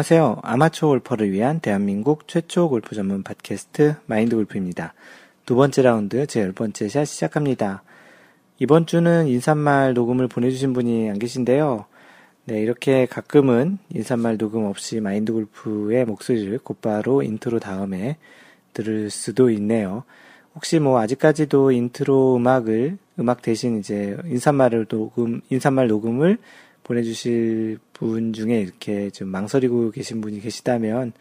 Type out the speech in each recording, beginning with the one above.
안녕하세요. 아마추어 골퍼를 위한 대한민국 최초 골프 전문 팟캐스트 마인드 골프입니다. 두 번째 라운드 제 열 번째 샷 시작합니다. 이번 주는 인사말 녹음을 보내주신 분이 안 계신데요. 네, 이렇게 가끔은 인사말 녹음 없이 마인드 골프의 목소리를 곧바로 인트로 다음에 들을 수도 있네요. 혹시 뭐 아직까지도 인트로 음악을 음악 대신 이제 인사말을 녹음 인사말 녹음을 보내주실 분 중에 이렇게 좀 망설이고 계신 분이 계시다면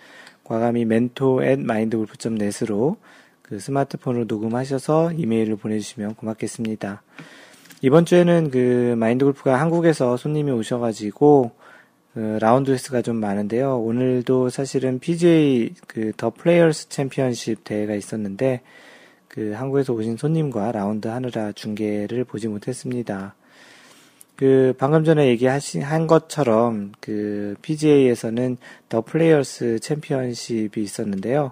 과감히 mentor at mindgolf.net으로 그 스마트폰으로 녹음하셔서 이메일을 보내주시면 고맙겠습니다. 이번 주에는 그 마인드 골프가 한국에서 손님이 오셔가지고 그 라운드 횟수가 좀 많은데요. 오늘도 사실은 PGA 그 더 플레이어스 챔피언십 대회가 있었는데 그 한국에서 오신 손님과 라운드 하느라 중계를 보지 못했습니다. 그 방금 전에 얘기하신 한 것처럼 그 PGA에서는 더 플레이어스 챔피언십이 있었는데요.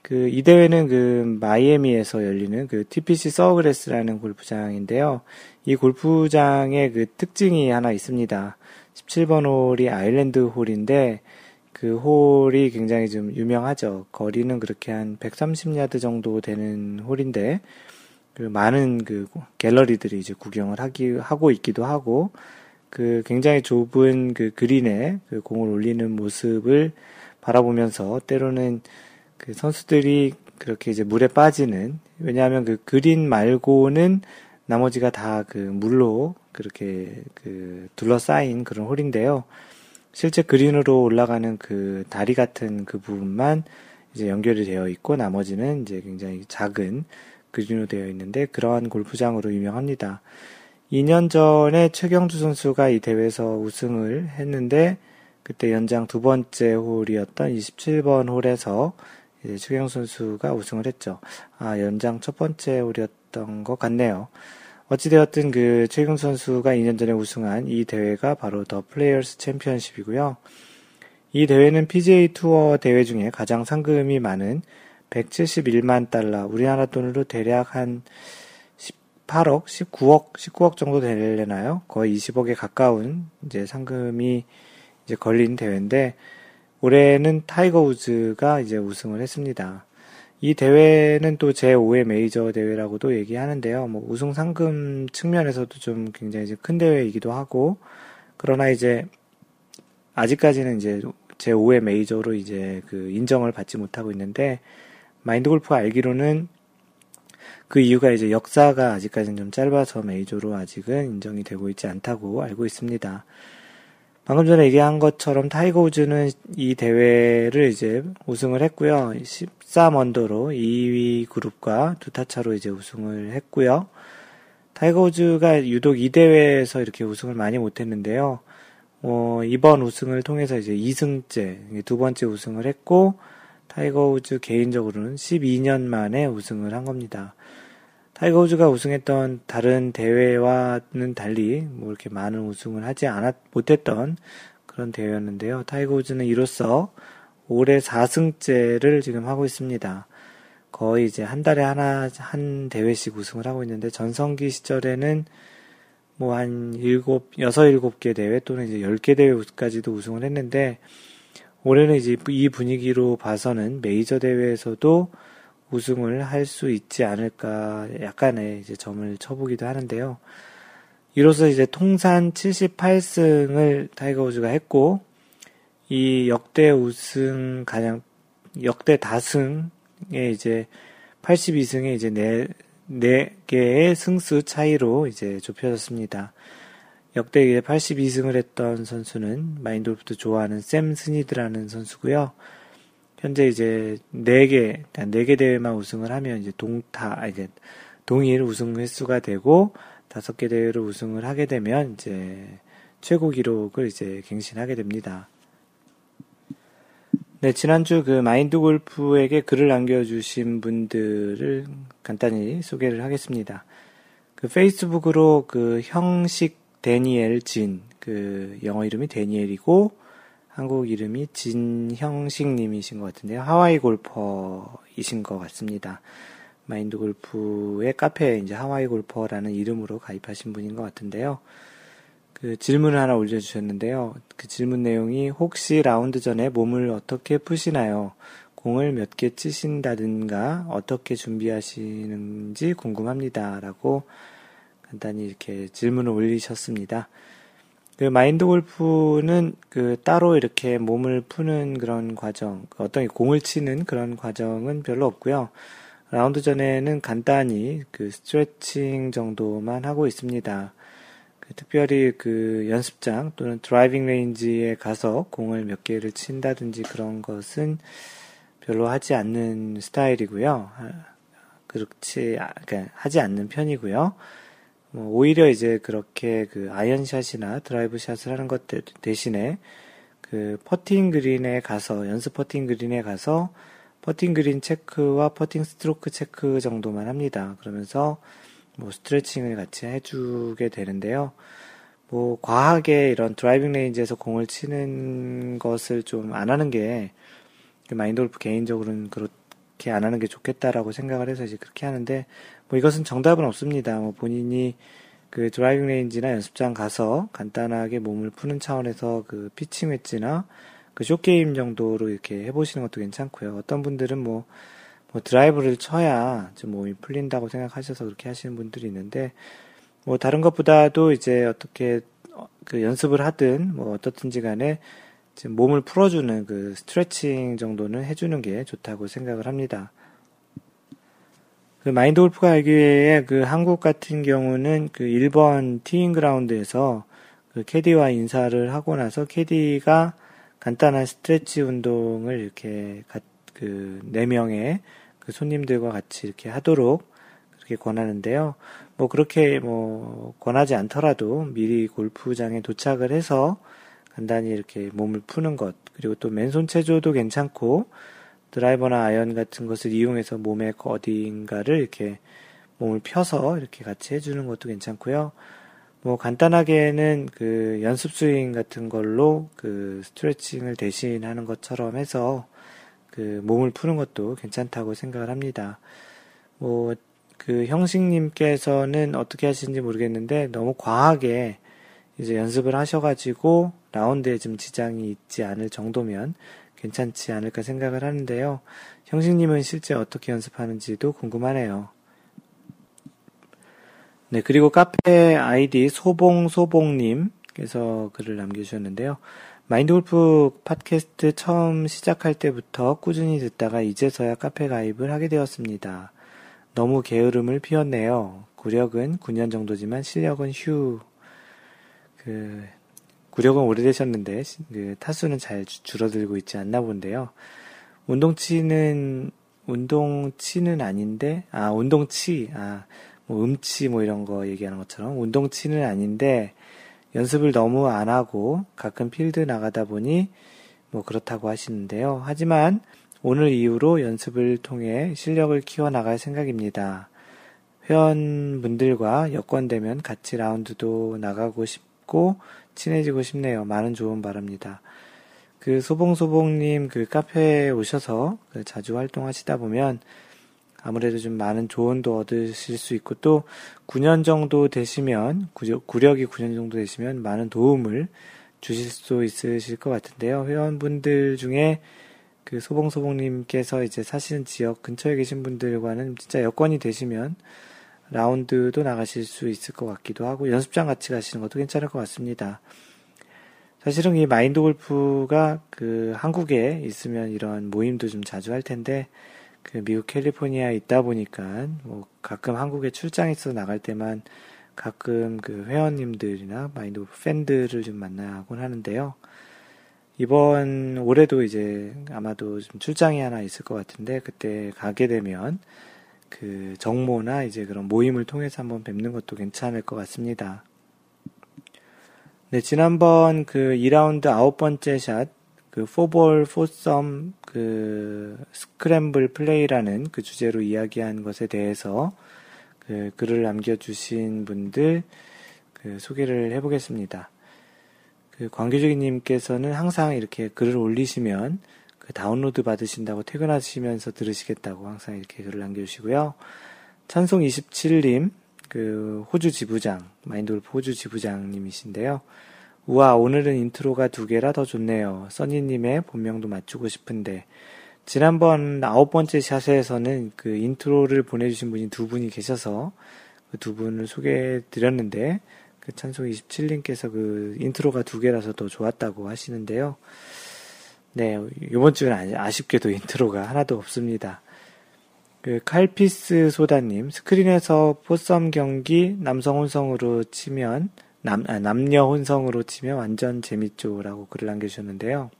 그 이 대회는 그 마이애미에서 열리는 그 TPC 소그래스라는 골프장인데요. 이 골프장의 그 특징이 하나 있습니다. 17번 홀이 island 홀인데 그 홀이 굉장히 좀 유명하죠. 거리는 그렇게 한 130야드 정도 되는 홀인데 그 많은 그 갤러리들이 이제 구경을 하기 하고 있기도 하고 그 굉장히 좁은 그 그린에 그 공을 올리는 모습을 바라보면서 때로는 그 선수들이 그렇게 이제 물에 빠지는 왜냐하면 그 그린 말고는 나머지가 다 그 물로 그렇게 그 둘러싸인 그런 홀인데요. 실제 그린으로 올라가는 그 다리 같은 그 부분만 이제 연결이 되어 있고 나머지는 이제 굉장히 작은 그린으로 되어 있는데 그러한 골프장으로 유명합니다. 2년 전에 최경주 선수가 이 대회에서 우승을 했는데 그때 연장 두 번째 홀이었던 27번 홀에서 최경 선수가 우승을 했죠. 아, 연장 첫 번째 홀이었던 것 같네요. 어찌되었든 그 최경 선수가 2년 전에 우승한 이 대회가 바로 더 플레이어스 챔피언십이고요. 이 대회는 PGA 투어 대회 중에 가장 상금이 많은 171만 달러, 우리나라 돈으로 대략 한 18억, 19억, 19억 정도 되려나요? 거의 20억에 가까운 이제 상금이 이제 걸린 대회인데 올해는 타이거 우즈가 이제 우승을 했습니다. 이 대회는 또 제5의 메이저 대회라고도 얘기하는데요. 뭐 우승 상금 측면에서도 좀 굉장히 큰 대회이기도 하고 그러나 이제 아직까지는 이제 제5의 메이저로 이제 그 인정을 받지 못하고 있는데 마인드 골프가 알기로는 그 이유가 이제 역사가 아직까지는 좀 짧아서 메이저로 아직은 인정이 되고 있지 않다고 알고 있습니다. 방금 전에 얘기한 것처럼 타이거 우즈는 이 대회를 이제 우승을 했고요. 13언더로 2위 그룹과 두 타 차로 이제 우승을 했고요. 타이거 우즈가 유독 이 대회에서 이렇게 우승을 많이 못했는데요. 어, 이번 우승을 통해서 이제 2승째, 두 번째 우승을 했고, 타이거 우즈 개인적으로는 12년 만에 우승을 한 겁니다. 타이거 우즈가 우승했던 다른 대회와는 달리 뭐 이렇게 많은 우승을 하지 않았 못했던 그런 대회였는데요. 타이거 우즈는 이로써 올해 4승째를 지금 하고 있습니다. 거의 이제 한 달에 하나 한 대회씩 우승을 하고 있는데 전성기 시절에는 뭐 한 일곱 여섯 일곱 개 대회 또는 이제 열 개 대회까지도 우승을 했는데 올해는 이제 이 분위기로 봐서는 메이저 대회에서도 우승을 할 수 있지 않을까 약간의 이제 점을 쳐보기도 하는데요. 이로써 이제 통산 78승을 타이거 우즈가 했고 이 역대 우승 가장 역대 다승에 이제 82승에 이제 네, 네 개의 승수 차이로 이제 좁혀졌습니다. 역대 82승을 했던 선수는 마인돌프도 좋아하는 샘 스니드라는 선수고요. 현재 이제 4개, 4개 대회만 우승을 하면 이제 동타, 아, 이제 동일 우승 횟수가 되고 5개 대회를 우승을 하게 되면 이제 최고 기록을 이제 갱신하게 됩니다. 네, 지난주 그 마인드 골프에게 글을 남겨주신 분들을 간단히 소개를 하겠습니다. 그 페이스북으로 그 형식 데니엘 진, 그 영어 이름이 데니엘이고 한국 이름이 진형식님이신 것 같은데요. 하와이 골퍼이신 것 같습니다. 마인드 골프의 카페에 이제 하와이 골퍼라는 이름으로 가입하신 분인 것 같은데요. 그 질문을 하나 올려주셨는데요. 그 질문 내용이 혹시 라운드 전에 몸을 어떻게 푸시나요? 공을 몇 개 치신다든가 어떻게 준비하시는지 궁금합니다. 라고 간단히 이렇게 질문을 올리셨습니다. 그 마인드 골프는 그 따로 이렇게 몸을 푸는 그런 과정, 어떤 공을 치는 그런 과정은 별로 없고요. 라운드 전에는 간단히 그 스트레칭 정도만 하고 있습니다. 그 특별히 그 연습장 또는 driving range에 가서 공을 몇 개를 친다든지 그런 것은 별로 하지 않는 스타일이고요. 그렇지, 그러니까 하지 않는 편이고요. 뭐 오히려 이제 그렇게 그 아이언샷이나 드라이브 샷을 하는 것 대신에 그 퍼팅 그린에 가서 연습 퍼팅 그린에 가서 퍼팅 그린 체크와 퍼팅 스트로크 체크 정도만 합니다. 그러면서 뭐 스트레칭을 같이 해주게 되는데요. 뭐 과하게 이런 driving range에서 공을 치는 것을 좀 안 하는 게 마인드 골프 개인적으로는 그렇게 안 하는 게 좋겠다라고 생각을 해서 이제 그렇게 하는데 뭐 이것은 정답은 없습니다. 뭐 본인이 그 driving range나 연습장 가서 간단하게 몸을 푸는 차원에서 그 피칭 웨지나 그 short game 정도로 이렇게 해보시는 것도 괜찮고요. 어떤 분들은 뭐, 뭐 드라이브를 쳐야 좀 몸이 풀린다고 생각하셔서 그렇게 하시는 분들이 있는데 뭐 다른 것보다도 이제 어떻게 그 연습을 하든 뭐 어떻든지 간에 몸을 풀어주는 그 스트레칭 정도는 해주는 게 좋다고 생각을 합니다. 그 마인드 골프가 알기에 그 한국 같은 경우는 그 1번 티잉 그라운드에서 그 캐디와 인사를 하고 나서 캐디가 간단한 스트레치 운동을 이렇게 그 네 명의 그 손님들과 같이 이렇게 하도록 그렇게 권하는데요. 뭐 그렇게 뭐 권하지 않더라도 미리 골프장에 도착을 해서 간단히 이렇게 몸을 푸는 것 그리고 또 맨손 체조도 괜찮고 드라이버나 아이언 같은 것을 이용해서 몸의 어딘가를 이렇게 몸을 펴서 이렇게 같이 해주는 것도 괜찮고요. 뭐 간단하게는 그 연습 스윙 같은 걸로 그 스트레칭을 대신하는 것처럼 해서 그 몸을 푸는 것도 괜찮다고 생각을 합니다. 뭐 그 형식님께서는 어떻게 하시는지 모르겠는데 너무 과하게 이제 연습을 하셔가지고 라운드에 좀 지장이 있지 않을 정도면 괜찮지 않을까 생각을 하는데요. 형식님은 실제 어떻게 연습하는지도 궁금하네요. 네, 그리고 카페 아이디 소봉소봉님께서 글을 남겨주셨는데요. 마인드 골프 팟캐스트 처음 시작할 때부터 꾸준히 듣다가 이제서야 카페 가입을 하게 되었습니다. 너무 게으름을 피웠네요. 구력은 9년 정도지만 실력은 휴. 그, 구력은 오래되셨는데 그 타수는 잘 줄어들고 있지 않나 본데요. 운동치는 운동치는 아닌데 아 운동치 아 뭐 음치 뭐 이런 거 얘기하는 것처럼 운동치는 아닌데 연습을 너무 안 하고 가끔 필드 나가다 보니 뭐 그렇다고 하시는데요. 하지만 오늘 이후로 연습을 통해 실력을 키워 나갈 생각입니다. 회원분들과 여건되면 같이 라운드도 나가고 싶고 친해지고 싶네요. 많은 조언 바랍니다. 그 소봉소봉님 그 카페에 오셔서 그 자주 활동하시다 보면 아무래도 좀 많은 조언도 얻으실 수 있고 또 9년 정도 되시면 구력이 9년 정도 되시면 많은 도움을 주실 수 있으실 것 같은데요. 회원분들 중에 그 소봉소봉님께서 이제 사시는 지역 근처에 계신 분들과는 진짜 여건이 되시면 라운드도 나가실 수 있을 것 같기도 하고 연습장 같이 가시는 것도 괜찮을 것 같습니다. 사실은 이 마인드 골프가 그 한국에 있으면 이런 모임도 좀 자주 할 텐데 그 미국 캘리포니아에 있다 보니까 뭐 가끔 한국에 출장해서 나갈 때만 가끔 그 회원님들이나 마인드 골프 팬들을 좀 만나곤 하는데요. 이번 올해도 이제 아마도 좀 출장이 하나 있을 것 같은데 그때 가게 되면 그 정모나 이제 그런 모임을 통해서 한번 뵙는 것도 괜찮을 것 같습니다. 네, 지난번 그 2라운드 아홉 번째 샷, 그 4볼 4썸 그 스크램블 플레이라는 그 주제로 이야기한 것에 대해서 그 글을 남겨주신 분들 그 소개를 해보겠습니다. 그 광교적인님께서는 항상 이렇게 글을 올리시면 그 다운로드 받으신다고 퇴근하시면서 들으시겠다고 항상 이렇게 글을 남겨주시고요. 찬송 27님, 그 호주 지부장, 마인드골프 호주 지부장님이신데요. 우와, 오늘은 인트로가 두 개라 더 좋네요. 써니님의 본명도 맞추고 싶은데. 지난번 아홉 번째 샷에서는 그 인트로를 보내주신 분이 두 분이 계셔서 그 두 분을 소개해 드렸는데, 그 찬송 27님께서 그 인트로가 두 개라서 더 좋았다고 하시는데요. 네, 이번 주는 아쉽게도 인트로가 하나도 없습니다. 그 칼피스 소다님, 스크린에서 포썸 경기 남성 혼성으로 치면 남, 아, 남녀 혼성으로 치면 완전 재밌죠라고 글을 남겨주셨는데요.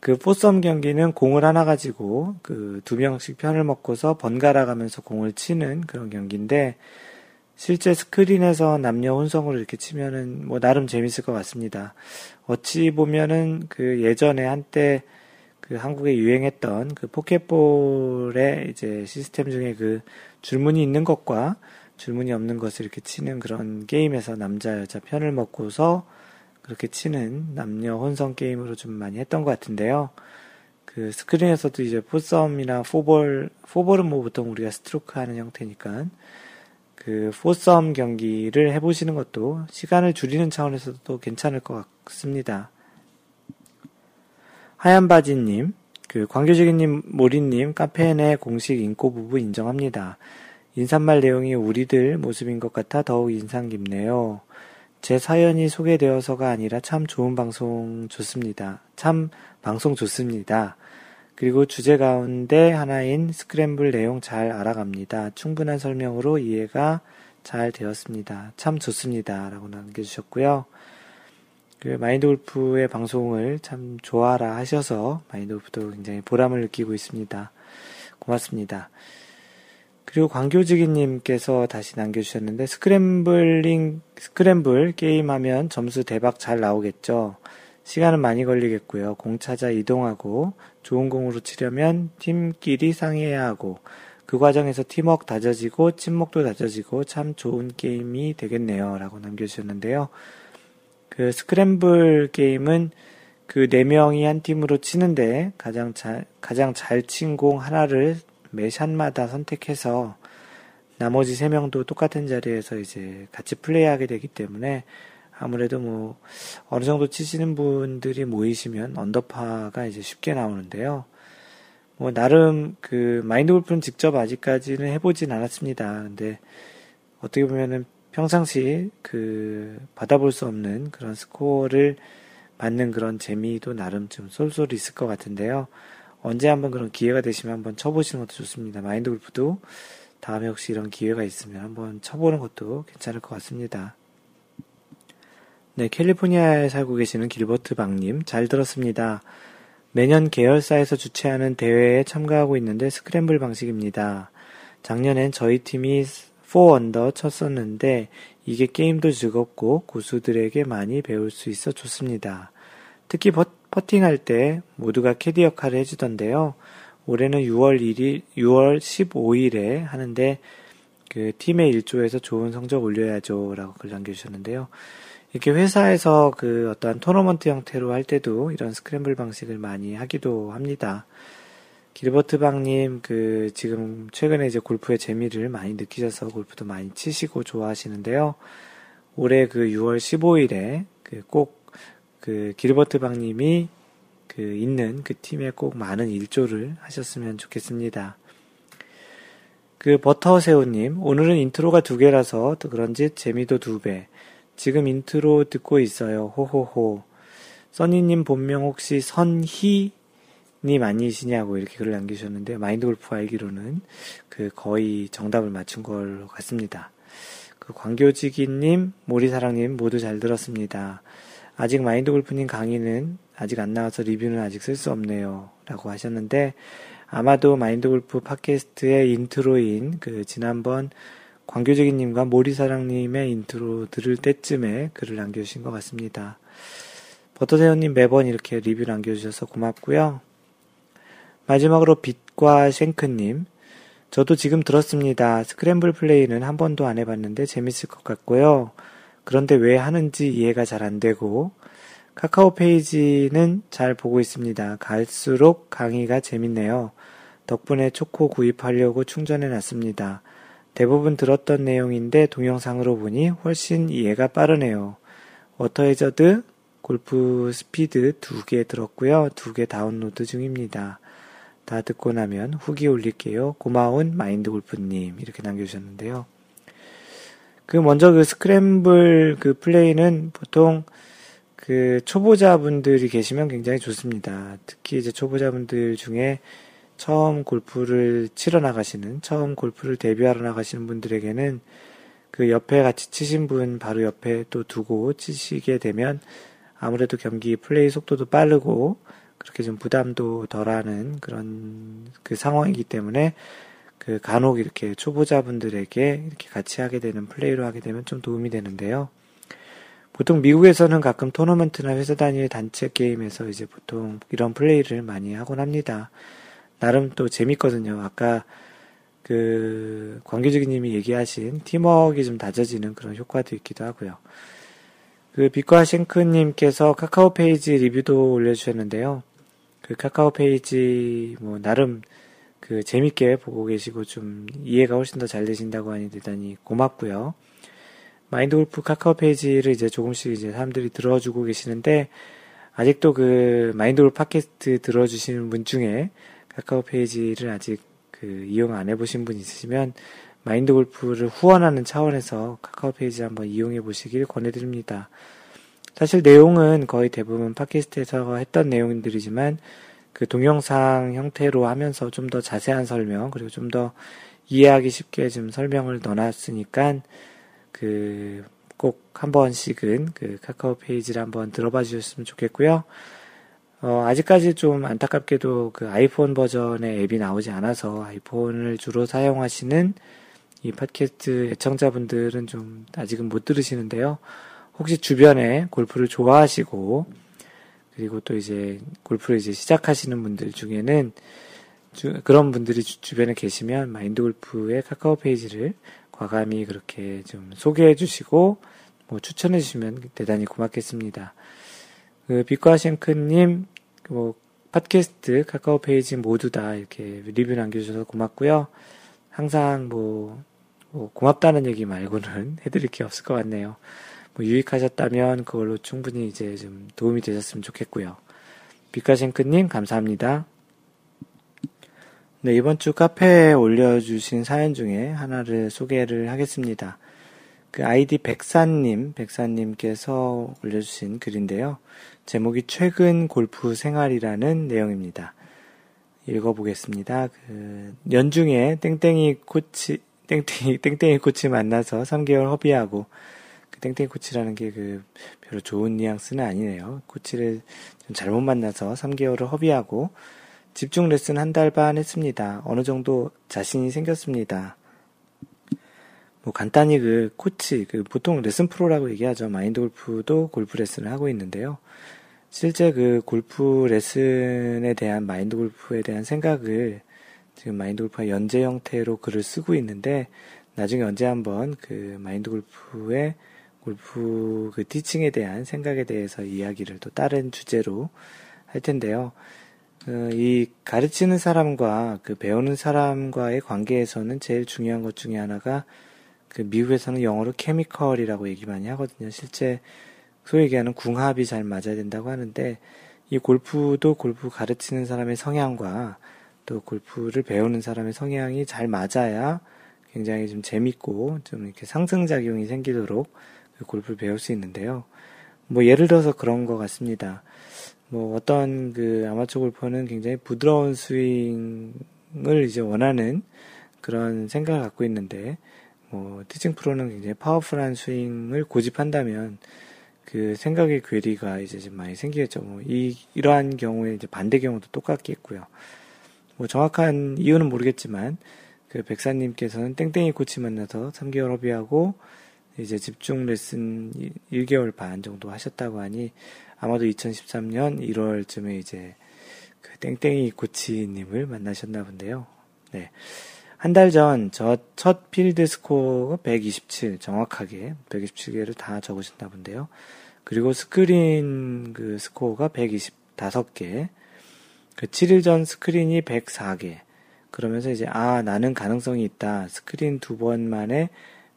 그 포썸 경기는 공을 하나 가지고 그 두 명씩 편을 먹고서 번갈아 가면서 공을 치는 그런 경기인데 실제 스크린에서 남녀 혼성으로 이렇게 치면은 뭐 나름 재밌을 것 같습니다. 어찌 보면은 그 예전에 한때 그 한국에 유행했던 그 포켓볼의 이제 시스템 중에 그 줄무늬 있는 것과 줄무늬 없는 것을 이렇게 치는 그런 게임에서 남자 여자 편을 먹고서 그렇게 치는 남녀 혼성 게임으로 좀 많이 했던 것 같은데요. 그 스크린에서도 이제 포썸이나 포볼, 포볼은 뭐 보통 우리가 스트로크 하는 형태니까 그 포썸 경기를 해보시는 것도 시간을 줄이는 차원에서도 괜찮을 것 같습니다. 하얀 바지님, 그 광교지기님, 모리님, 카페 내 공식 인꼬 부부 인정합니다. 인사말 내용이 우리들 모습인 것 같아 더욱 인상 깊네요. 제 사연이 소개되어서가 아니라 참 좋은 방송 좋습니다. 참 방송 좋습니다. 그리고 주제 가운데 하나인 스크램블 내용 잘 알아갑니다. 충분한 설명으로 이해가 잘 되었습니다. 참 좋습니다. 라고 남겨주셨고요. 그 마인드 골프의 방송을 참 좋아라 하셔서 마인드 골프도 굉장히 보람을 느끼고 있습니다. 고맙습니다. 그리고 광교지기님께서 다시 남겨주셨는데, 스크램블링, 스크램블 게임하면 점수 대박 잘 나오겠죠. 시간은 많이 걸리겠고요. 공 찾아 이동하고, 좋은 공으로 치려면 팀끼리 상의해야 하고, 그 과정에서 팀워크 다져지고, 친목도 다져지고, 참 좋은 게임이 되겠네요. 라고 남겨주셨는데요. 그 스크램블 게임은 그 네 명이 한 팀으로 치는데, 가장 잘, 가장 잘 친 공 하나를 매 샷마다 선택해서 나머지 세 명도 똑같은 자리에서 이제 같이 플레이하게 되기 때문에 아무래도 뭐 어느 정도 치시는 분들이 모이시면 언더파가 이제 쉽게 나오는데요. 뭐 나름 그 마인드 골프는 직접 아직까지는 해보진 않았습니다. 근데 어떻게 보면은 평상시 그 받아볼 수 없는 그런 스코어를 받는 그런 재미도 나름 좀 쏠쏠 있을 것 같은데요. 언제 한번 그런 기회가 되시면 한번 쳐보시는 것도 좋습니다. 마인드 골프도 다음에 혹시 이런 기회가 있으면 한번 쳐보는 것도 괜찮을 것 같습니다. 네, 캘리포니아에 살고 계시는 길버트 박님, 잘 들었습니다. 매년 계열사에서 주최하는 대회에 참가하고 있는데 스크램블 방식입니다. 작년엔 저희 팀이 4언더 쳤었는데 이게 게임도 즐겁고 고수들에게 많이 배울 수 있어 좋습니다. 특히 퍼팅할 때 모두가 캐디 역할을 해주던데요. 올해는 6월 1일, 6월 15일에 하는데 그 팀의 일조에서 좋은 성적 올려야죠. 라고 글 남겨주셨는데요. 이렇게 회사에서 그 어떠한 토너먼트 형태로 할 때도 이런 스크램블 방식을 많이 하기도 합니다. 길버트 박님, 그, 지금 최근에 이제 골프의 재미를 많이 느끼셔서 골프도 많이 치시고 좋아하시는데요. 올해 그 6월 15일에 그 꼭 그 길버트 박님이 그 있는 그 팀에 꼭 많은 일조를 하셨으면 좋겠습니다. 그 버터새우님, 오늘은 인트로가 두 개라서 그런지 재미도 두 배. 지금 인트로 듣고 있어요. 호호호. 써니님 본명 혹시 선희님 아니시냐고 이렇게 글을 남기셨는데 마인드 골프 알기로는 그 거의 정답을 맞춘 것 같습니다. 그 광교지기님, 모리사랑님 모두 잘 들었습니다. 아직 마인드 골프님 강의는 아직 안 나와서 리뷰는 아직 쓸 수 없네요. 라고 하셨는데, 아마도 마인드 골프 팟캐스트의 인트로인 그 지난번 광교지기님과 모리사랑님의 인트로 들을 때쯤에 글을 남겨주신 것 같습니다. 버터세어님 매번 이렇게 리뷰 남겨주셔서 고맙고요. 마지막으로 빛과 쉔크님, 저도 지금 들었습니다. 스크램블 플레이는 한 번도 안 해봤는데 재밌을 것 같고요. 그런데 왜 하는지 이해가 잘 안 되고 카카오 페이지는 잘 보고 있습니다. 갈수록 강의가 재밌네요. 덕분에 초코 구입하려고 충전해 놨습니다. 대부분 들었던 내용인데 동영상으로 보니 훨씬 이해가 빠르네요. 워터 해저드, 골프 스피드 두 개 들었고요. 두 개 다운로드 중입니다. 다 듣고 나면 후기 올릴게요. 고마운 마인드 골프님. 이렇게 남겨주셨는데요. 그 먼저 그 스크램블 그 플레이는 보통 그 초보자분들이 계시면 굉장히 좋습니다. 특히 이제 초보자분들 중에 처음 골프를 치러 나가시는, 처음 골프를 데뷔하러 나가시는 분들에게는 그 옆에 같이 치신 분 바로 옆에 또 두고 치시게 되면 아무래도 경기 플레이 속도도 빠르고 그렇게 좀 부담도 덜하는 그런 그 상황이기 때문에 그 간혹 이렇게 초보자분들에게 이렇게 같이 하게 되는 플레이로 하게 되면 좀 도움이 되는데요. 보통 미국에서는 가끔 토너먼트나 회사 단위의 단체 게임에서 이제 보통 이런 플레이를 많이 하곤 합니다. 나름 또 재밌거든요. 아까 그 광교지기님이 얘기하신 팀워크가 좀 다져지는 그런 효과도 있기도 하고요. 그 빛과 싱크님께서 카카오 페이지 리뷰도 올려주셨는데요. 그 카카오 페이지 뭐 나름 그 재밌게 보고 계시고 좀 이해가 훨씬 더 잘 되신다고 하니 대단히 고맙고요. 마인드 골프 카카오 페이지를 이제 조금씩 이제 사람들이 들어주고 계시는데 아직도 그 마인드 골프 팟캐스트 들어주시는 분 중에 카카오 페이지를 아직 그 이용 안 해보신 분 있으시면 마인드 골프를 후원하는 차원에서 카카오 페이지 한번 이용해 보시길 권해드립니다. 사실 내용은 거의 대부분 팟캐스트에서 했던 내용들이지만 그 동영상 형태로 하면서 좀 더 자세한 설명 그리고 좀 더 이해하기 쉽게 좀 설명을 넣어놨으니까 그 꼭 한 번씩은 그 카카오 페이지를 한번 들어봐 주셨으면 좋겠고요. 어, 아직까지 좀 안타깝게도 그 아이폰 버전의 앱이 나오지 않아서 아이폰을 주로 사용하시는 이 팟캐스트 애청자분들은 좀 아직은 못 들으시는데요. 혹시 주변에 골프를 좋아하시고 그리고 또 이제 골프를 이제 시작하시는 분들 중에는 주, 그런 분들이 주, 변에 계시면 마인드 골프의 카카오 페이지를 과감히 그렇게 좀 소개해 주시고 뭐 추천해 주시면 대단히 고맙겠습니다. 그 빛과 싱크님 뭐 팟캐스트 카카오 페이지 모두 다 이렇게 리뷰 남겨주셔서 고맙고요. 항상 뭐, 뭐 고맙다는 얘기 말고는 해드릴 게 없을 것 같네요. 뭐 유익하셨다면 그걸로 충분히 이제 좀 도움이 되셨으면 좋겠고요. 비카싱크님 감사합니다. 네, 이번 주 카페에 올려주신 사연 중에 하나를 소개를 하겠습니다. 그 아이디 백사님, 백사님께서 올려주신 글인데요. 제목이 최근 골프 생활이라는 내용입니다. 읽어보겠습니다. 그 연중에 땡땡이 코치, 땡땡이, 땡땡이 코치 만나서 3개월 허비하고 땡땡이 코치라는 게 그 별로 좋은 뉘앙스는 아니네요. 코치를 좀 잘못 만나서 3개월을 허비하고 집중 레슨 한 달 반 했습니다. 어느 정도 자신이 생겼습니다. 뭐 간단히 그 코치, 그 보통 레슨 프로라고 얘기하죠. 마인드 골프도 골프 레슨을 하고 있는데요. 실제 그 골프 레슨에 대한 마인드 골프에 대한 생각을 지금 마인드 골프가 연재 형태로 글을 쓰고 있는데 나중에 언제 한번 그 마인드 골프의 골프 그 티칭에 대한 생각에 대해서 이야기를 또 다른 주제로 할 텐데요. 어, 이 가르치는 사람과 그 배우는 사람과의 관계에서는 제일 중요한 것 중에 하나가 그 미국에서는 영어로 케미컬이라고 얘기 많이 하거든요. 실제 소위 얘기하는 궁합이 잘 맞아야 된다고 하는데 이 골프도 골프 가르치는 사람의 성향과 또 골프를 배우는 사람의 성향이 잘 맞아야 굉장히 좀 재밌고 좀 이렇게 상승작용이 생기도록 그 골프를 배울 수 있는데요. 뭐 예를 들어서 그런 것 같습니다. 뭐 어떤 그 아마추어 골퍼는 굉장히 부드러운 스윙을 이제 원하는 그런 생각을 갖고 있는데 뭐 티칭 프로는 굉장히 파워풀한 스윙을 고집한다면 그 생각의 괴리가 이제 좀 많이 생기겠죠. 뭐 이 이러한 경우에 이제 반대 경우도 똑같겠고요. 뭐 정확한 이유는 모르겠지만 그 백사님께서는 땡땡이 코치 만나서 3개월 허비하고 이제 집중 레슨 1개월 반 정도 하셨다고 하니 아마도 2013년 1월쯤에 이제 그 땡땡이 코치님을 만나셨나 본데요. 네. 한 달 전 저 첫 필드 스코어가 127 정확하게 127개를 다 적으셨나 본데요. 그리고 스크린 그 스코어가 125개. 그 7일 전 스크린이 104개. 그러면서 이제, 아, 나는 가능성이 있다. 스크린 두 번 만에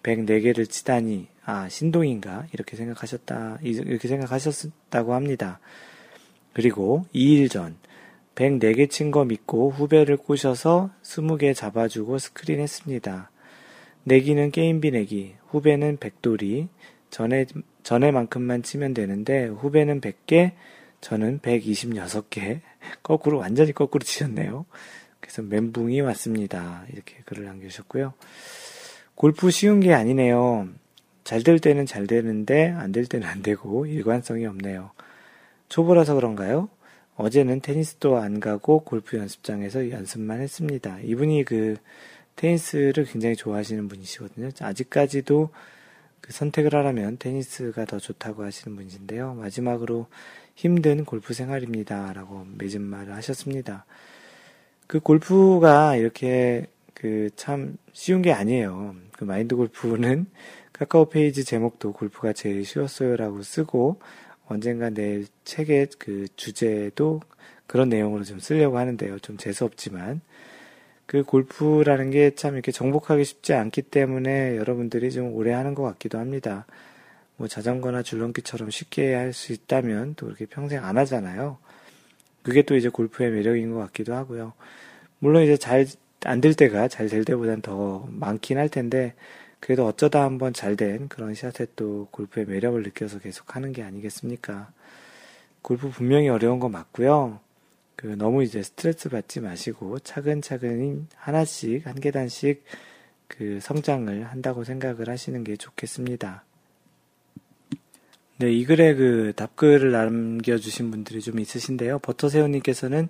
104개를 치다니, 아, 신동인가? 이렇게 생각하셨다, 이렇게 생각하셨다고 합니다. 그리고 2일 전, 104개 친 거 믿고 후배를 꼬셔서 20개 잡아주고 스크린 했습니다. 내기는 게임비 내기, 후배는 백돌이, 전에, 전에만큼만 치면 되는데, 후배는 100개, 저는 126개, 거꾸로, 완전히 거꾸로 치셨네요. 그래서 멘붕이 왔습니다. 이렇게 글을 남겨주셨고요. 골프 쉬운 게 아니네요. 잘 될 때는 잘 되는데, 안 될 때는 안 되고, 일관성이 없네요. 초보라서 그런가요? 어제는 테니스도 안 가고 골프 연습장에서 연습만 했습니다. 이분이 그 테니스를 굉장히 좋아하시는 분이시거든요. 아직까지도 그 선택을 하라면 테니스가 더 좋다고 하시는 분이신데요. 마지막으로 힘든 골프 생활입니다. 라고 맺은 말을 하셨습니다. 그 골프가 이렇게 그 참 쉬운 게 아니에요. 그 마인드 골프는 카카오 페이지 제목도 골프가 제일 쉬웠어요라고 쓰고 언젠가 내 책의 그 주제도 그런 내용으로 좀 쓰려고 하는데요. 좀 재수없지만 그 골프라는 게 참 이렇게 정복하기 쉽지 않기 때문에 여러분들이 좀 오래 하는 것 같기도 합니다. 뭐 자전거나 줄넘기처럼 쉽게 할 수 있다면 또 이렇게 평생 안 하잖아요. 그게 또 이제 골프의 매력인 것 같기도 하고요. 물론 이제 잘 안 될 때가 잘 될 때보단 더 많긴 할 텐데 그래도 어쩌다 한번 잘 된 그런 샷에 또 골프의 매력을 느껴서 계속 하는 게 아니겠습니까? 골프 분명히 어려운 거 맞고요. 그 너무 이제 스트레스 받지 마시고 차근차근 하나씩 한 계단씩 그 성장을 한다고 생각을 하시는 게 좋겠습니다. 네, 이 글에 그 답글을 남겨주신 분들이 좀 있으신데요. 버터새우님께서는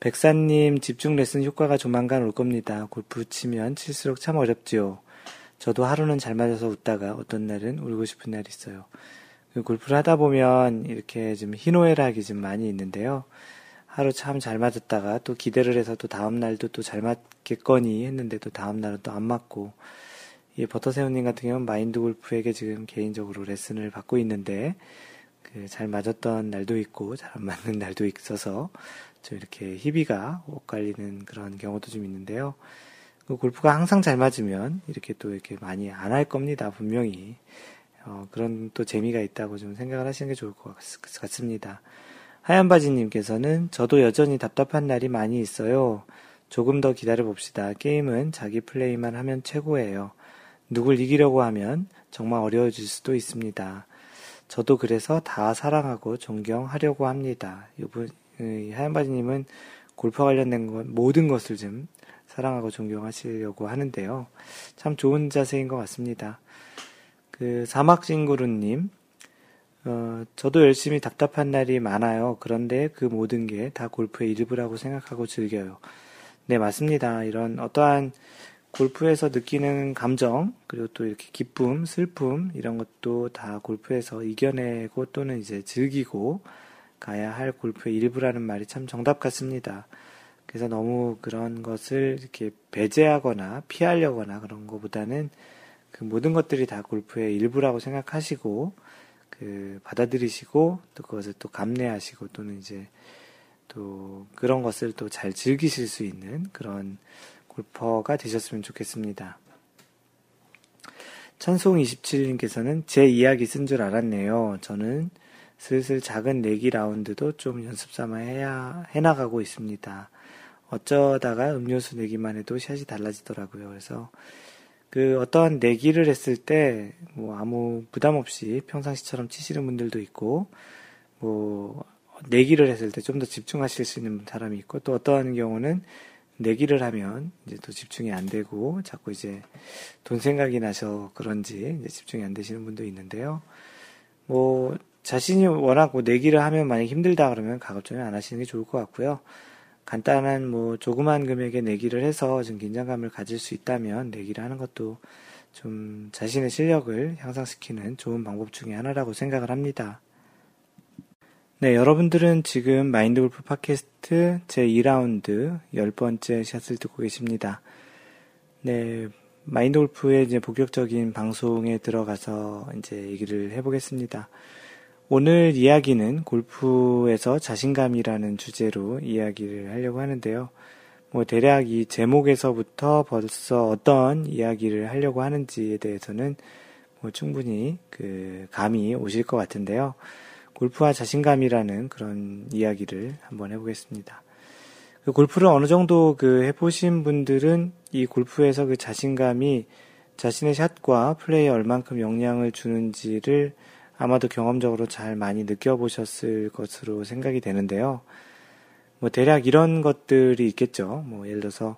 백사님 집중 레슨 효과가 조만간 올 겁니다. 골프 치면 칠수록 참 어렵지요. 저도 하루는 잘 맞아서 웃다가 어떤 날은 울고 싶은 날이 있어요. 그 골프를 하다 보면 이렇게 좀 희노애락이 좀 많이 있는데요. 하루 참 잘 맞았다가 또 기대를 해서 또 다음 날도 또 잘 맞겠거니 했는데 또 다음 날은 또 안 맞고 이 버터새우님 같은 경우는 마인드 골프에게 지금 개인적으로 레슨을 받고 있는데 그 잘 맞았던 날도 있고 잘 안 맞는 날도 있어서 좀 이렇게 희비가 엇갈리는 그런 경우도 좀 있는데요. 그 골프가 항상 잘 맞으면 이렇게 또 이렇게 많이 안 할 겁니다. 분명히 어, 그런 또 재미가 있다고 좀 생각을 하시는 게 좋을 것 같 습니다. 하얀 바지님께서는 저도 여전히 답답한 날이 많이 있어요. 조금 더 기다려 봅시다. 게임은 자기 플레이만 하면 최고예요. 누굴 이기려고 하면 정말 어려워질 수도 있습니다. 저도 그래서 다 사랑하고 존경하려고 합니다. 이분, 하얀 바지님은 골프 관련된 것, 모든 것을 좀 사랑하고 존경하시려고 하는데요. 참 좋은 자세인 것 같습니다. 그 사막진구루님, 어, 저도 열심히 답답한 날이 많아요. 그런데 그 모든 게 다 골프의 일부라고 생각하고 즐겨요. 네, 맞습니다. 이런 어떠한 골프에서 느끼는 감정, 그리고 또 이렇게 기쁨, 슬픔, 이런 것도 다 골프에서 이겨내고 또는 이제 즐기고 가야 할 골프의 일부라는 말이 참 정답 같습니다. 그래서 너무 그런 것을 이렇게 배제하거나 피하려거나 그런 것보다는 그 모든 것들이 다 골프의 일부라고 생각하시고 그 받아들이시고 또 그것을 또 감내하시고 또는 이제 또 그런 것을 또 잘 즐기실 수 있는 그런 골퍼가 되셨으면 좋겠습니다. 천송27님께서는 제 이야기 쓴 줄 알았네요. 저는 슬슬 작은 내기 라운드도 좀 연습 삼아 해야, 해나가고 있습니다. 어쩌다가 음료수 내기만 해도 샷이 달라지더라고요. 그래서 그 어떠한 내기를 했을 때 뭐 아무 부담 없이 평상시처럼 치시는 분들도 있고 뭐 내기를 했을 때 좀 더 집중하실 수 있는 사람이 있고 또 어떠한 경우는 내기를 하면 이제 또 집중이 안 되고 자꾸 이제 돈 생각이 나서 그런지 이제 집중이 안 되시는 분도 있는데요. 뭐 자신이 워낙 뭐 내기를 하면 만약 힘들다 그러면 가급적이 안 하시는 게 좋을 것 같고요. 간단한 뭐 조그만 금액의 내기를 해서 좀 긴장감을 가질 수 있다면 내기를 하는 것도 좀 자신의 실력을 향상시키는 좋은 방법 중의 하나라고 생각을 합니다. 네, 여러분들은 지금 마인드 골프 팟캐스트 제 2라운드 10번째 샷을 듣고 계십니다. 네, 마인드 골프의 이제 본격적인 방송에 들어가서 이제 얘기를 해보겠습니다. 오늘 이야기는 골프에서 자신감이라는 주제로 이야기를 하려고 하는데요. 뭐 대략 이 제목에서부터 벌써 어떤 이야기를 하려고 하는지에 대해서는 뭐 충분히 그 감이 오실 것 같은데요. 골프와 자신감이라는 그런 이야기를 한번 해보겠습니다. 그 골프를 어느 정도 그 해보신 분들은 이 골프에서 그 자신감이 자신의 샷과 플레이에 얼만큼 영향을 주는지를 아마도 경험적으로 잘 많이 느껴보셨을 것으로 생각이 되는데요. 뭐 대략 이런 것들이 있겠죠. 뭐 예를 들어서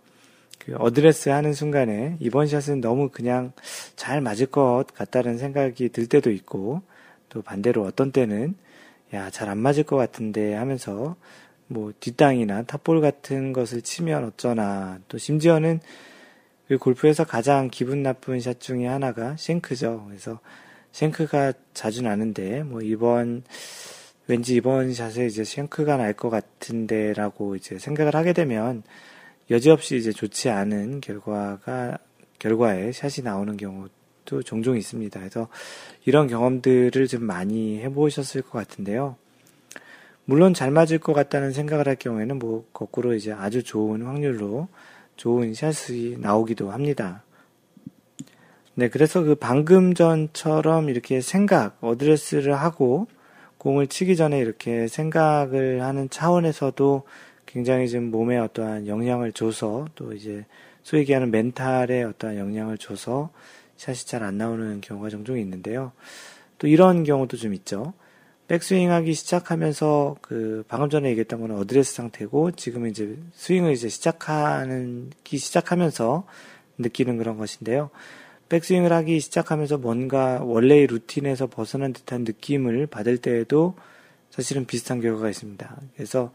그 어드레스 하는 순간에 이번 샷은 너무 그냥 잘 맞을 것 같다는 생각이 들 때도 있고 또 반대로 어떤 때는 야 잘 안 맞을 것 같은데 하면서 뭐 뒷땅이나 탑볼 같은 것을 치면 어쩌나 또 심지어는 그 골프에서 가장 기분 나쁜 샷 중에 하나가 생크죠. 그래서 생크가 자주 나는데 뭐 이번 왠지 이번 샷에 이제 생크가 날 것 같은데라고 이제 생각을 하게 되면 여지없이 이제 좋지 않은 결과가 결과에 샷이 나오는 경우도 종종 있습니다. 그래서 이런 경험들을 좀 많이 해보셨을 것 같은데요. 물론 잘 맞을 것 같다는 생각을 할 경우에는 뭐 거꾸로 이제 아주 좋은 확률로 좋은 샷이 나오기도 합니다. 네, 그래서 그 방금 전처럼 이렇게 생각, 어드레스를 하고 공을 치기 전에 이렇게 생각을 하는 차원에서도 굉장히 좀 몸에 어떠한 영향을 줘서 또 이제 소위 얘기하는 멘탈에 어떠한 영향을 줘서 샷이 잘 안 나오는 경우가 종종 있는데요. 또 이런 경우도 좀 있죠. 백스윙 하기 시작하면서 그 방금 전에 얘기했던 거는 어드레스 상태고 지금은 이제 스윙을 이제 시작하는 기 시작하면서 느끼는 그런 것인데요. 백스윙을 하기 시작하면서 뭔가 원래의 루틴에서 벗어난 듯한 느낌을 받을 때에도 사실은 비슷한 결과가 있습니다. 그래서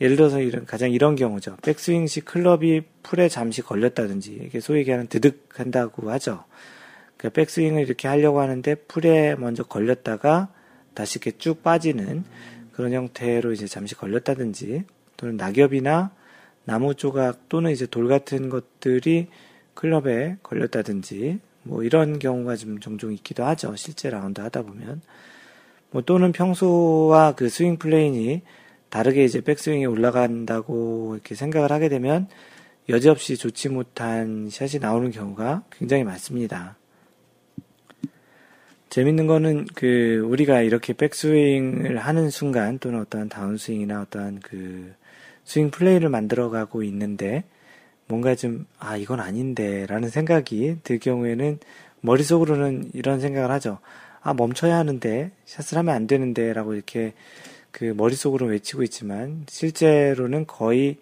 예를 들어서 이런 가장 이런 경우죠. 백스윙 시 클럽이 풀에 잠시 걸렸다든지 이게 소위 얘기하는 드득한다고 하죠. 그 백스윙을 이렇게 하려고 하는데 풀에 먼저 걸렸다가 다시 이렇게 쭉 빠지는 그런 형태로 이제 잠시 걸렸다든지 또는 낙엽이나 나무 조각 또는 이제 돌 같은 것들이 클럽에 걸렸다든지 뭐 이런 경우가 좀 종종 있기도 하죠. 실제 라운드 하다 보면. 뭐 또는 평소와 그 스윙 plane이 다르게 이제 백스윙이 올라간다고 이렇게 생각을 하게 되면 여지없이 좋지 못한 샷이 나오는 경우가 굉장히 많습니다. 재밌는 거는 그 우리가 이렇게 백스윙을 하는 순간 또는 어떠한 다운스윙이나 어떠한 그 스윙 plane을 만들어가고 있는데 뭔가 좀, 아, 이건 아닌데, 라는 생각이 들 경우에는 머릿속으로는 이런 생각을 하죠. 아, 멈춰야 하는데, 샷을 하면 안 되는데, 라고 이렇게 그 머릿속으로 외치고 있지만, 실제로는 거의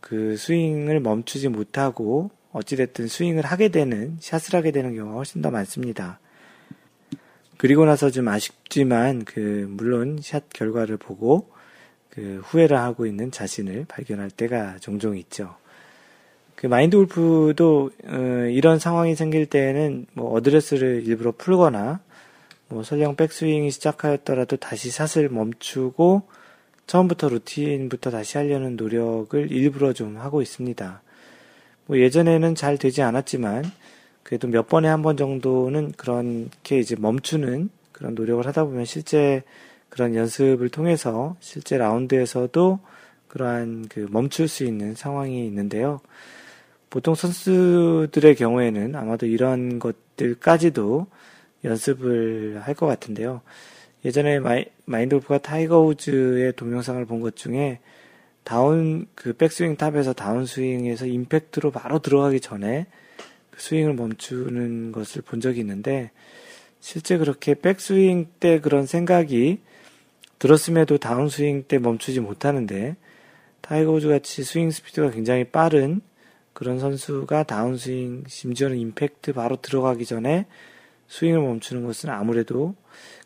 그 스윙을 멈추지 못하고, 어찌됐든 스윙을 하게 되는, 샷을 하게 되는 경우가 훨씬 더 많습니다. 그리고 나서 좀 아쉽지만, 그, 물론 샷 결과를 보고, 그 후회를 하고 있는 자신을 발견할 때가 종종 있죠. 그 마인드 골프도 어, 이런 상황이 생길 때에는 뭐 어드레스를 일부러 풀거나 뭐 설령 백스윙이 시작하였더라도 다시 샷을 멈추고 처음부터 루틴부터 다시 하려는 노력을 일부러 좀 하고 있습니다. 뭐 예전에는 잘 되지 않았지만 그래도 몇 번에 한 번 정도는 그렇게 이제 멈추는 그런 노력을 하다 보면 실제 그런 연습을 통해서 실제 라운드에서도 그러한 그 멈출 수 있는 상황이 있는데요. 보통 선수들의 경우에는 아마도 이런 것들까지도 연습을 할 것 같은데요. 예전에 마이, 마인드 골프가 타이거 우즈의 동영상을 본 것 중에 다운 그 백스윙 탑에서 다운스윙에서 임팩트로 바로 들어가기 전에 그 스윙을 멈추는 것을 본 적이 있는데 실제 그렇게 백스윙 때 그런 생각이 들었음에도 다운스윙 때 멈추지 못하는데 타이거 우즈 같이 스윙 스피드가 굉장히 빠른 그런 선수가 다운스윙, 심지어는 임팩트 바로 들어가기 전에 스윙을 멈추는 것은 아무래도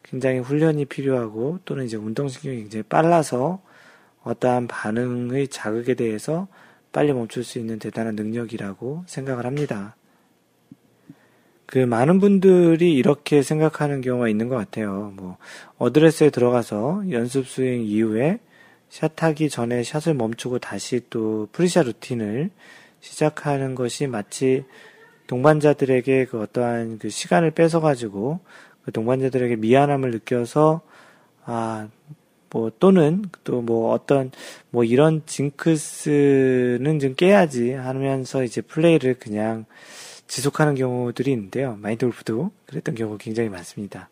굉장히 훈련이 필요하고 또는 이제 운동신경이 굉장히 빨라서 어떠한 반응의 자극에 대해서 빨리 멈출 수 있는 대단한 능력이라고 생각을 합니다. 그 많은 분들이 이렇게 생각하는 경우가 있는 것 같아요. 뭐 어드레스에 들어가서 연습 스윙 이후에 샷하기 전에 샷을 멈추고 다시 또 pre-shot routine을 시작하는 것이 마치 동반자들에게 그 어떠한 그 시간을 뺏어가지고 그 동반자들에게 미안함을 느껴서 아 뭐 또는 또 뭐 어떤 뭐 이런 징크스는 좀 깨야지 하면서 이제 플레이를 그냥 지속하는 경우들이 있는데요. 마인드 골프도 그랬던 경우 굉장히 많습니다.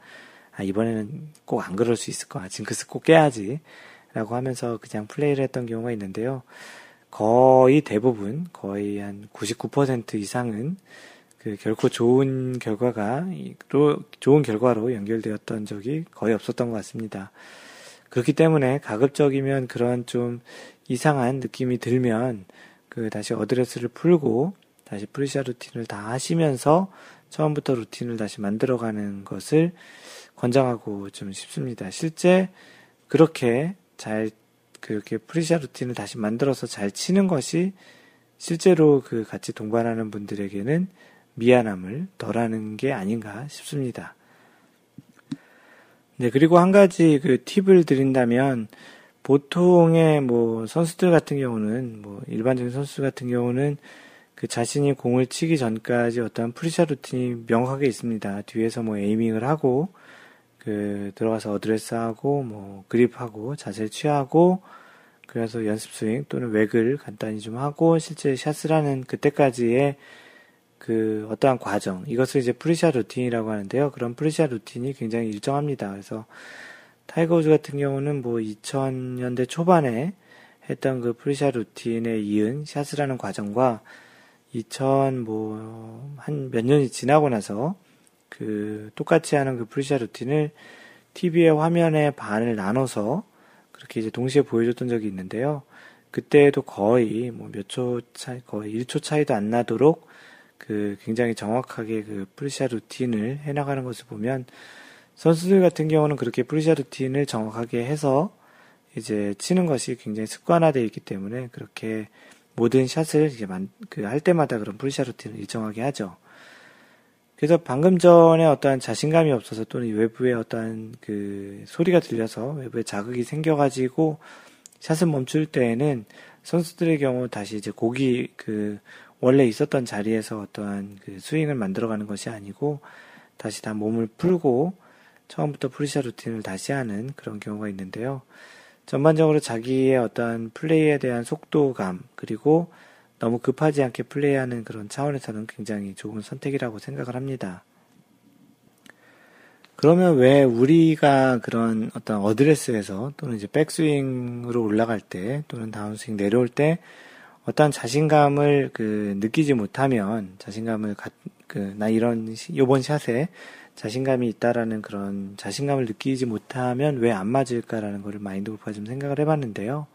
아, 이번에는 꼭 안 그럴 수 있을 거야. 징크스 꼭 깨야지. 라고 하면서 그냥 플레이를 했던 경우가 있는데요. 거의 대부분, 거의 한 99% 이상은 그 결코 좋은 결과가, 좋은 결과로 연결되었던 적이 거의 없었던 것 같습니다. 그렇기 때문에 가급적이면 그런 좀 이상한 느낌이 들면 그 다시 어드레스를 풀고 다시 프리샤 루틴을 다 하시면서 처음부터 루틴을 다시 만들어가는 것을 권장하고 좀 싶습니다. 실제 그렇게 잘 그렇게 프리샤 루틴을 다시 만들어서 잘 치는 것이 실제로 그 같이 동반하는 분들에게는 미안함을 덜하는 게 아닌가 싶습니다. 네, 그리고 한 가지 그 팁을 드린다면, 보통의 뭐 선수들 같은 경우는, 뭐 일반적인 선수 같은 경우는 그 자신이 공을 치기 전까지 어떤 pre-shot routine이 명확하게 있습니다. 뒤에서 뭐 aiming을 하고, 그 들어가서 어드레스 하고, 뭐 그립하고, 자세 취하고, 그래서 연습 스윙 또는 waggle 간단히 좀 하고, 실제 샷을 하는 그때까지의 그 어떠한 과정 이것을 이제 pre-shot routine이라고 하는데요. 그런 pre-shot routine이 굉장히 일정합니다. 그래서 타이거 우즈 같은 경우는 뭐 2000년대 초반에 했던 그 pre-shot routine에 이은 샷을 하는 과정과 2000 뭐 한 몇 년이 지나고 나서 그 똑같이 하는 그 pre-shot routine을 TV의 화면에 반을 나눠서 그렇게 이제 동시에 보여줬던 적이 있는데요. 그때도 거의 뭐 몇 초 차이, 거의 1초 차이도 안 나도록 그 굉장히 정확하게 그 pre-shot routine을 해나가는 것을 보면 선수들 같은 경우는 그렇게 pre-shot routine을 정확하게 해서 이제 치는 것이 굉장히 습관화되어 있기 때문에 그렇게 모든 샷을 이제 그할 때마다 그런 프리샤 루틴을 일정하게 하죠. 그래서 방금 전에 어떠한 자신감이 없어서 또는 외부에 어떠한 그 소리가 들려서 외부에 자극이 생겨가지고 샷을 멈출 때에는 선수들의 경우 다시 이제 고기 그 원래 있었던 자리에서 어떠한 그 스윙을 만들어가는 것이 아니고 다시 다 몸을 풀고 처음부터 pre-shot routine을 다시 하는 그런 경우가 있는데요. 전반적으로 자기의 어떠한 플레이에 대한 속도감 그리고 너무 급하지 않게 플레이하는 그런 차원에서는 굉장히 좋은 선택이라고 생각을 합니다. 그러면 왜 우리가 그런 어떤 어드레스에서 또는 이제 백스윙으로 올라갈 때 또는 다운스윙 내려올 때 어떠한 자신감을 그 느끼지 못하면 자신감을 그나 이런 요번 샷에 자신감이 있다라는 그런 자신감을 느끼지 못하면 왜 안 맞을까라는 거를 마인드 골프가 좀 생각을 해봤는데요.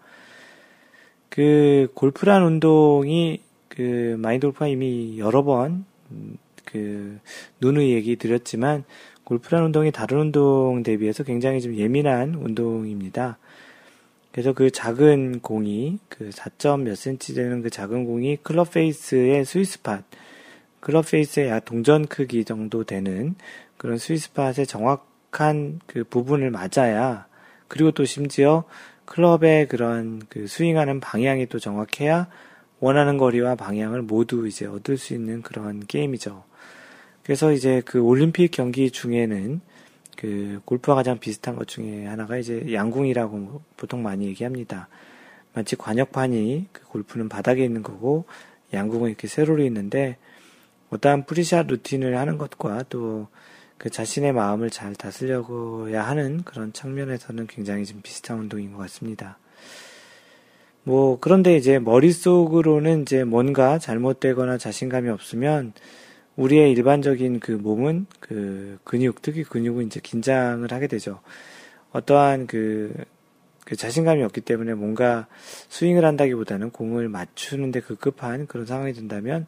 그 골프란 운동이 그 마인드 골프가 이미 여러 번 그 누누이 얘기 드렸지만 골프란 운동이 다른 운동 대비해서 굉장히 좀 예민한 운동입니다. 그래서 그 작은 공이 그 4점 몇 센치 되는 그 작은 공이 클럽 페이스의 스위스팟, 클럽 페이스의 약 동전 크기 정도 되는 그런 스위스팟의 정확한 그 부분을 맞아야 그리고 또 심지어 클럽의 그런 그 스윙하는 방향이 또 정확해야 원하는 거리와 방향을 모두 이제 얻을 수 있는 그런 게임이죠. 그래서 이제 그 올림픽 경기 중에는 그 골프와 가장 비슷한 것 중에 하나가 이제 양궁이라고 보통 많이 얘기합니다. 마치 관역판이 그 골프는 바닥에 있는 거고 양궁은 이렇게 세로로 있는데 어떠한 pre-shot routine을 하는 것과 또 그 자신의 마음을 잘 다스려야 하는 그런 측면에서는 굉장히 좀 비슷한 운동인 것 같습니다. 뭐 그런데 이제 머릿속으로는 이제 뭔가 잘못되거나 자신감이 없으면 우리의 일반적인 그 몸은 그 근육, 특히 근육은 이제 긴장을 하게 되죠. 어떠한 그, 그 자신감이 없기 때문에 뭔가 스윙을 한다기보다는 공을 맞추는데 급급한 그런 상황이 된다면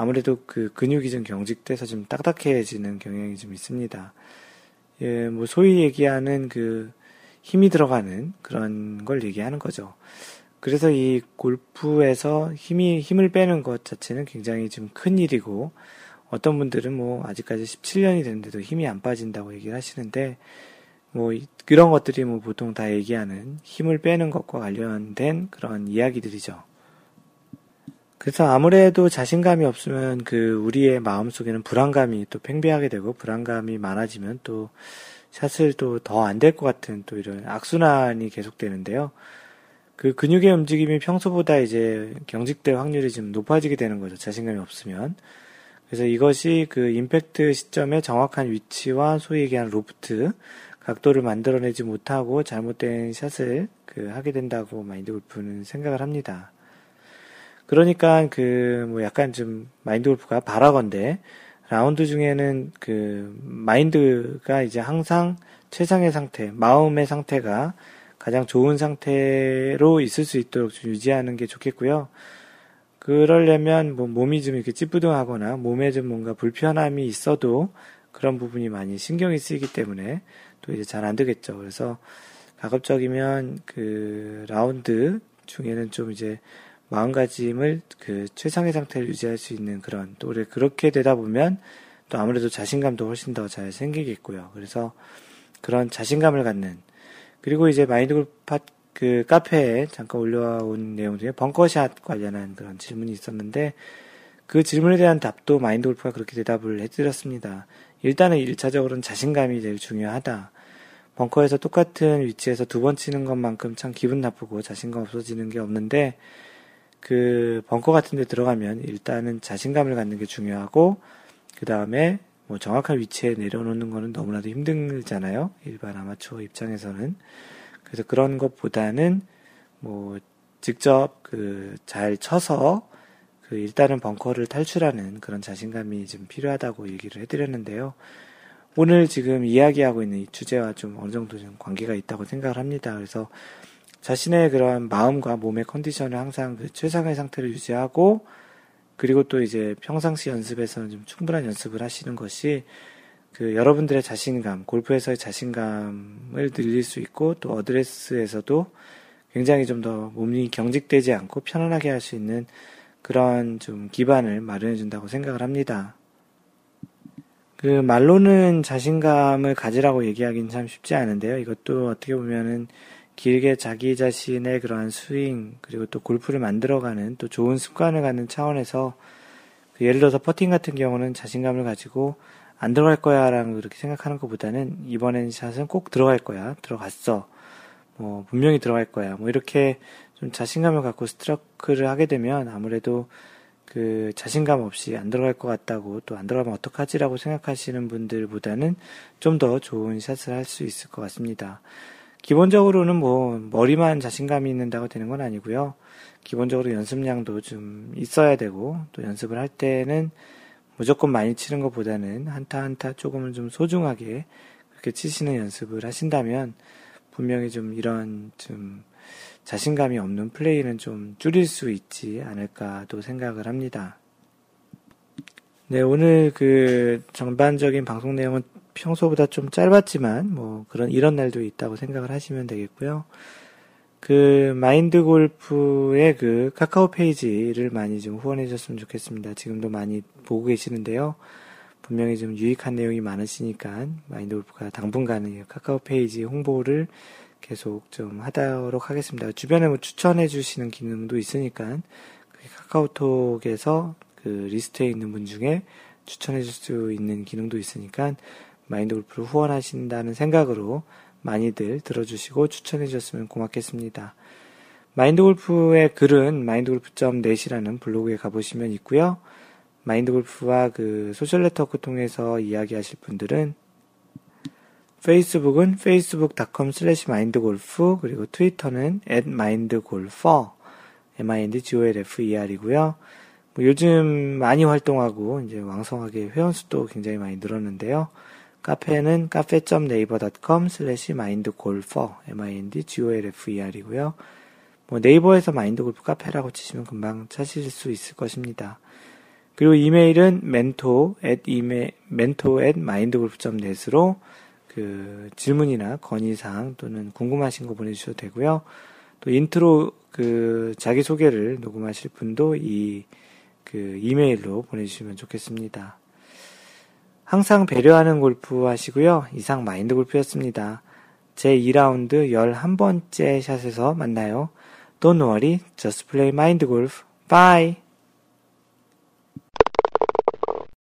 아무래도 그 근육이 좀 경직돼서 좀 딱딱해지는 경향이 좀 있습니다. 예, 뭐 소위 얘기하는 그 힘이 들어가는 그런 걸 얘기하는 거죠. 그래서 이 골프에서 힘이, 힘을 빼는 것 자체는 굉장히 좀 큰 일이고, 어떤 분들은 뭐 아직까지 17년이 됐는데도 힘이 안 빠진다고 얘기를 하시는데 뭐 그런 것들이 뭐 보통 다 얘기하는 힘을 빼는 것과 관련된 그런 이야기들이죠. 그래서 아무래도 자신감이 없으면 그 우리의 마음 속에는 불안감이 또 팽배하게 되고 불안감이 많아지면 또 샷을 또 더 안 될 것 같은 또 이런 악순환이 계속되는데요. 그 근육의 움직임이 평소보다 이제 경직될 확률이 좀 높아지게 되는 거죠. 자신감이 없으면. 그래서 이것이 그 임팩트 시점의 정확한 위치와 소위 얘기하는 로프트, 각도를 만들어내지 못하고 잘못된 샷을 그 하게 된다고 마인드 골프는 생각을 합니다. 그러니까 그 뭐 약간 좀 마인드 골프가 바라건데 라운드 중에는 그 마인드가 이제 항상 최상의 상태, 마음의 상태가 가장 좋은 상태로 있을 수 있도록 좀 유지하는 게 좋겠고요. 그러려면 뭐 몸이 좀 이렇게 찌뿌둥하거나 몸에 좀 뭔가 불편함이 있어도 그런 부분이 많이 신경이 쓰이기 때문에 또 이제 잘 안 되겠죠. 그래서 가급적이면 그 라운드 중에는 좀 이제 마음가짐을 그 최상의 상태를 유지할 수 있는 그런 또 그렇게 되다 보면 또 아무래도 자신감도 훨씬 더 잘 생기겠고요. 그래서 그런 자신감을 갖는 그리고 이제 마인드골 팟그 카페에 잠깐 올려온 내용 중에 벙커샷 관련한 그런 질문이 있었는데 그 질문에 대한 답도 마인드 골프가 그렇게 대답을 해드렸습니다. 일단은 1차적으로는 자신감이 제일 중요하다. 벙커에서 똑같은 위치에서 두 번 치는 것만큼 참 기분 나쁘고 자신감 없어지는 게 없는데 그 벙커 같은 데 들어가면 일단은 자신감을 갖는 게 중요하고 그 다음에 뭐 정확한 위치에 내려놓는 거는 너무나도 힘들잖아요. 일반 아마추어 입장에서는. 그래서 그런 것보다는 뭐 직접 그 잘 쳐서 그 일단은 벙커를 탈출하는 그런 자신감이 좀 필요하다고 얘기를 해드렸는데요. 오늘 지금 이야기하고 있는 이 주제와 좀 어느 정도 좀 관계가 있다고 생각을 합니다. 그래서 자신의 그런 마음과 몸의 컨디션을 항상 그 최상의 상태를 유지하고 그리고 또 이제 평상시 연습에서는 좀 충분한 연습을 하시는 것이 그 여러분들의 자신감, 골프에서의 자신감을 늘릴 수 있고 또 어드레스에서도 굉장히 좀 더 몸이 경직되지 않고 편안하게 할 수 있는 그런 좀 기반을 마련해 준다고 생각을 합니다. 그 말로는 자신감을 가지라고 얘기하기는 참 쉽지 않은데요. 이것도 어떻게 보면은 길게 자기 자신의 그러한 스윙, 그리고 또 골프를 만들어가는 또 좋은 습관을 갖는 차원에서 그 예를 들어서 퍼팅 같은 경우는 자신감을 가지고 안 들어갈 거야 라는 그렇게 생각하는 것보다는 이번엔 샷은 꼭 들어갈 거야. 들어갔어. 뭐, 분명히 들어갈 거야. 뭐, 이렇게 좀 자신감을 갖고 스트로크를 하게 되면 아무래도 그 자신감 없이 안 들어갈 것 같다고 또 안 들어가면 어떡하지라고 생각하시는 분들보다는 좀 더 좋은 샷을 할 수 있을 것 같습니다. 기본적으로는 뭐 머리만 자신감이 있는다고 되는 건 아니고요. 기본적으로 연습량도 좀 있어야 되고 또 연습을 할 때는 무조건 많이 치는 것보다는 한타 한타 조금은 좀 소중하게 그렇게 치시는 연습을 하신다면 분명히 좀 이런 좀 자신감이 없는 플레이는 좀 줄일 수 있지 않을까도 생각을 합니다. 네, 오늘 그 전반적인 방송 내용은 평소보다 좀 짧았지만 뭐 그런 이런 날도 있다고 생각을 하시면 되겠고요. 그 마인드 골프의 그 카카오 페이지를 많이 좀 후원해 주셨으면 좋겠습니다. 지금도 많이 보고 계시는데요. 분명히 좀 유익한 내용이 많으시니까 마인드 골프가 당분간은 카카오 페이지 홍보를 계속 좀 하도록 하겠습니다. 주변에 뭐 추천해 주시는 기능도 있으니까 카카오톡에서 그 리스트에 있는 분 중에 추천해 줄 수 있는 기능도 있으니까 마인드 골프를 후원하신다는 생각으로 많이들 들어주시고 추천해 주셨으면 고맙겠습니다. 마인드 골프의 글은 mindgolf.net이라는 블로그에 가보시면 있고요. 마인드 골프와 그 소셜 네트워크 통해서 이야기하실 분들은 페이스북은 facebook.com slash mindgolf 그리고 트위터는 at mindgolfer m-i-n-d-g-o-l-f-e-r이고요. 뭐 요즘 많이 활동하고 이제 왕성하게 회원수도 굉장히 많이 늘었는데요. 카페는 cafe.naver.com slash mindgolfer m-i-n-d-g-o-l-f-e-r이고요. 뭐 네이버에서 마인드골프 카페라고 치시면 금방 찾으실 수 있을 것입니다. 그리고 이메일은 mentor at email, mentor at mindgolf.net으로 그 질문이나 건의사항 또는 궁금하신 거 보내주셔도 되고요. 또 인트로 그 자기소개를 녹음하실 분도 이 그 이메일로 보내주시면 좋겠습니다. 항상 배려하는 골프 하시고요. 이상 마인드 골프였습니다. 제 2라운드 11번째 샷에서 만나요. Don't worry, just play mind golf. Bye!